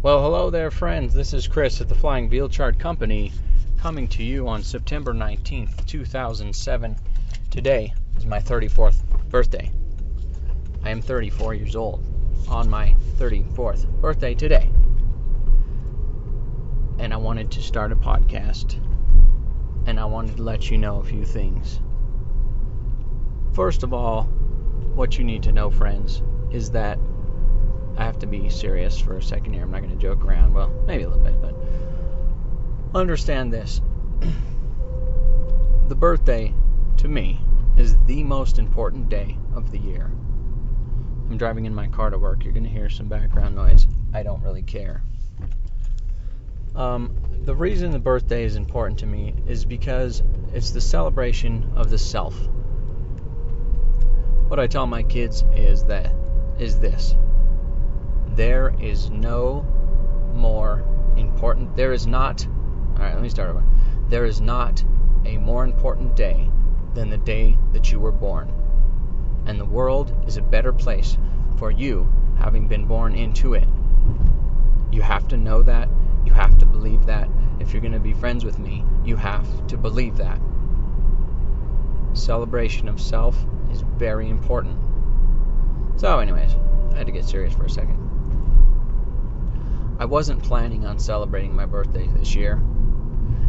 Well, hello there, friends. This is Chris at the Flying Veal Chart Company coming to you on September 19th, 2007. Today is my 34th birthday. I am 34 years old on my 34th birthday today. And I wanted to start a podcast and I wanted to let you know a few things. First of all, what you need to know, friends, is that have to be serious for a second here. I'm not going to joke around. Well, maybe a little bit, but understand this. the birthday, to me, is the most important day of the year. I'm driving in my car to work. You're going to hear some background noise. I don't really care. Um, the reason the birthday is important to me is because it's the celebration of the self. What I tell my kids is that is this there is no more important, there is not, all right, let me start over. There is not a more important day than the day that you were born. And the world is a better place for you having been born into it. You have to know that. You have to believe that. If you're going to be friends with me, you have to believe that. Celebration of self is very important. So, anyways, I had to get serious for a second. I wasn't planning on celebrating my birthday this year,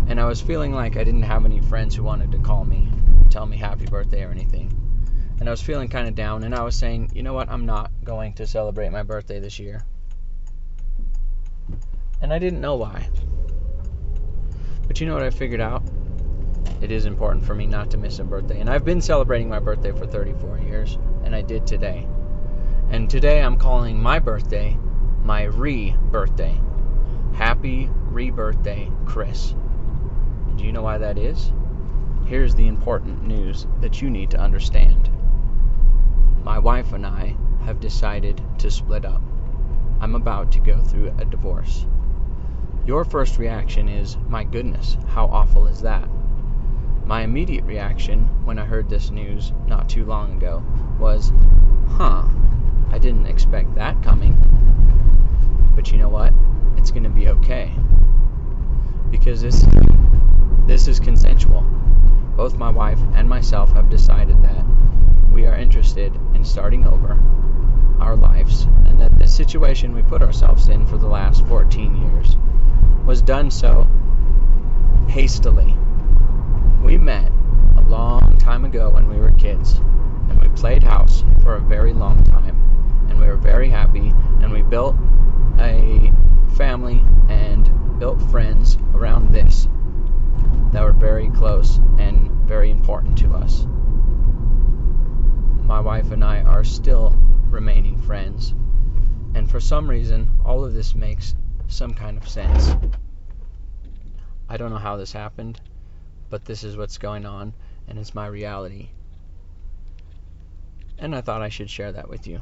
and I was feeling like I didn't have any friends who wanted to call me, tell me happy birthday or anything. And I was feeling kind of down, and I was saying, you know what, I'm not going to celebrate my birthday this year. And I didn't know why. But you know what I figured out? It is important for me not to miss a birthday. And I've been celebrating my birthday for 34 years, and I did today. And today I'm calling my birthday my re birthday. Happy re birthday, Chris. Do you know why that is? Here's the important news that you need to understand. My wife and I have decided to split up. I'm about to go through a divorce. Your first reaction is, My goodness, how awful is that? My immediate reaction when I heard this news not too long ago was, Huh, I didn't expect that coming. But you know what? It's going to be okay. Because this this is consensual. Both my wife and myself have decided that we are interested in starting over our lives and that the situation we put ourselves in for the last 14 years was done so hastily. We met a long time ago when we were kids and we played house for a very long time and we were very happy and we built a family and built friends around this that were very close and very important to us. My wife and I are still remaining friends, and for some reason, all of this makes some kind of sense. I don't know how this happened, but this is what's going on, and it's my reality. And I thought I should share that with you.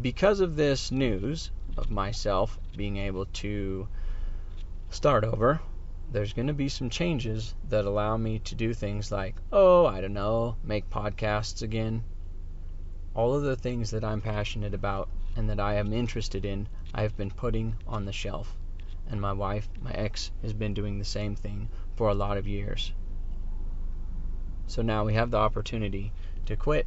Because of this news, of myself being able to start over, there's going to be some changes that allow me to do things like, oh, I don't know, make podcasts again. All of the things that I'm passionate about and that I am interested in, I have been putting on the shelf. And my wife, my ex, has been doing the same thing for a lot of years. So now we have the opportunity to quit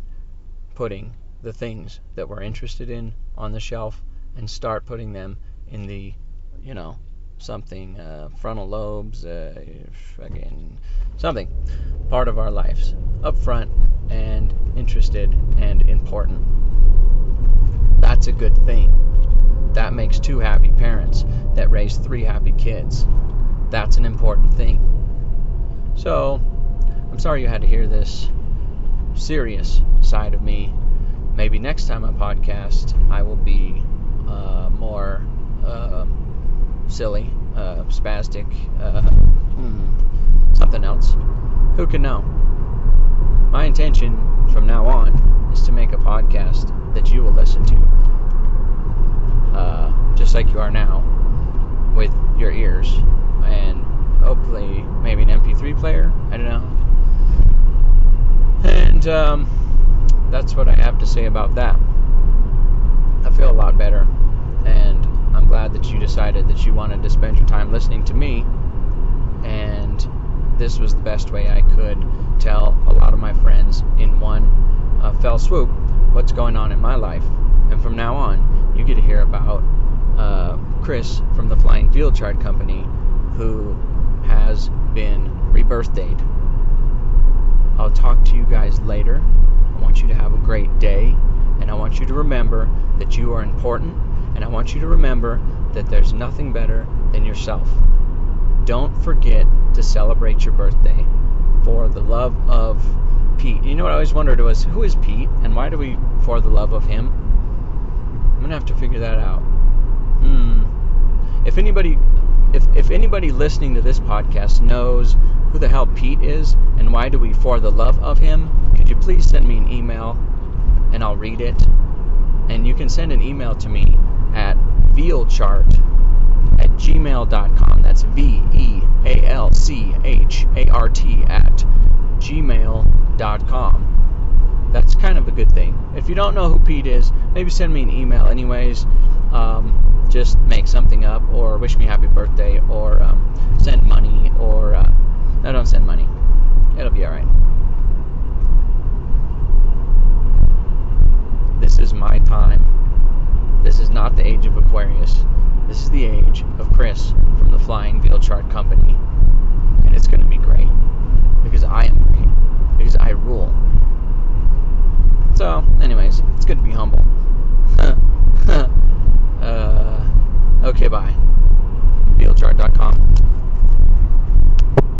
putting the things that we're interested in on the shelf and start putting them in the, you know, something uh, frontal lobes, uh, again, something part of our lives up front and interested and important. That's a good thing. That makes two happy parents that raise three happy kids. That's an important thing. So, I'm sorry you had to hear this serious side of me. Maybe next time I podcast, I will be uh, more uh, silly, uh, spastic, uh, hmm, something else. Who can know? My intention from now on is to make a podcast that you will listen to, uh, just like you are now, with your ears, and hopefully maybe an MP3 player. I don't know. And um, that's what I have to say about that. I feel a lot better, and I'm glad that you decided that you wanted to spend your time listening to me, and this was the best way I could tell a lot of my friends in one uh, fell swoop what's going on in my life. And from now on, you get to hear about uh, Chris from the Flying Veal Chart Company who has been rebirthdayed. I'll talk to you guys later. I want you to have a great day, and I want you to remember that you are important, and I want you to remember that there's nothing better than yourself. Don't forget to celebrate your birthday for the love of Pete. You know what I always wondered was who is Pete and why do we for the love of him? I'm gonna have to figure that out. Hmm. If anybody if, if anybody listening to this podcast knows who the hell Pete is and why do we for the love of him, could you please send me an email and I'll read it. And you can send an email to me at vealchart at gmail.com. That's V E A L C H A R T at gmail.com. That's kind of a good thing. If you don't know who Pete is, maybe send me an email, anyways. Um, just make something up, or wish me happy birthday, or um, send money, or uh, no, don't send money. It'll be all right.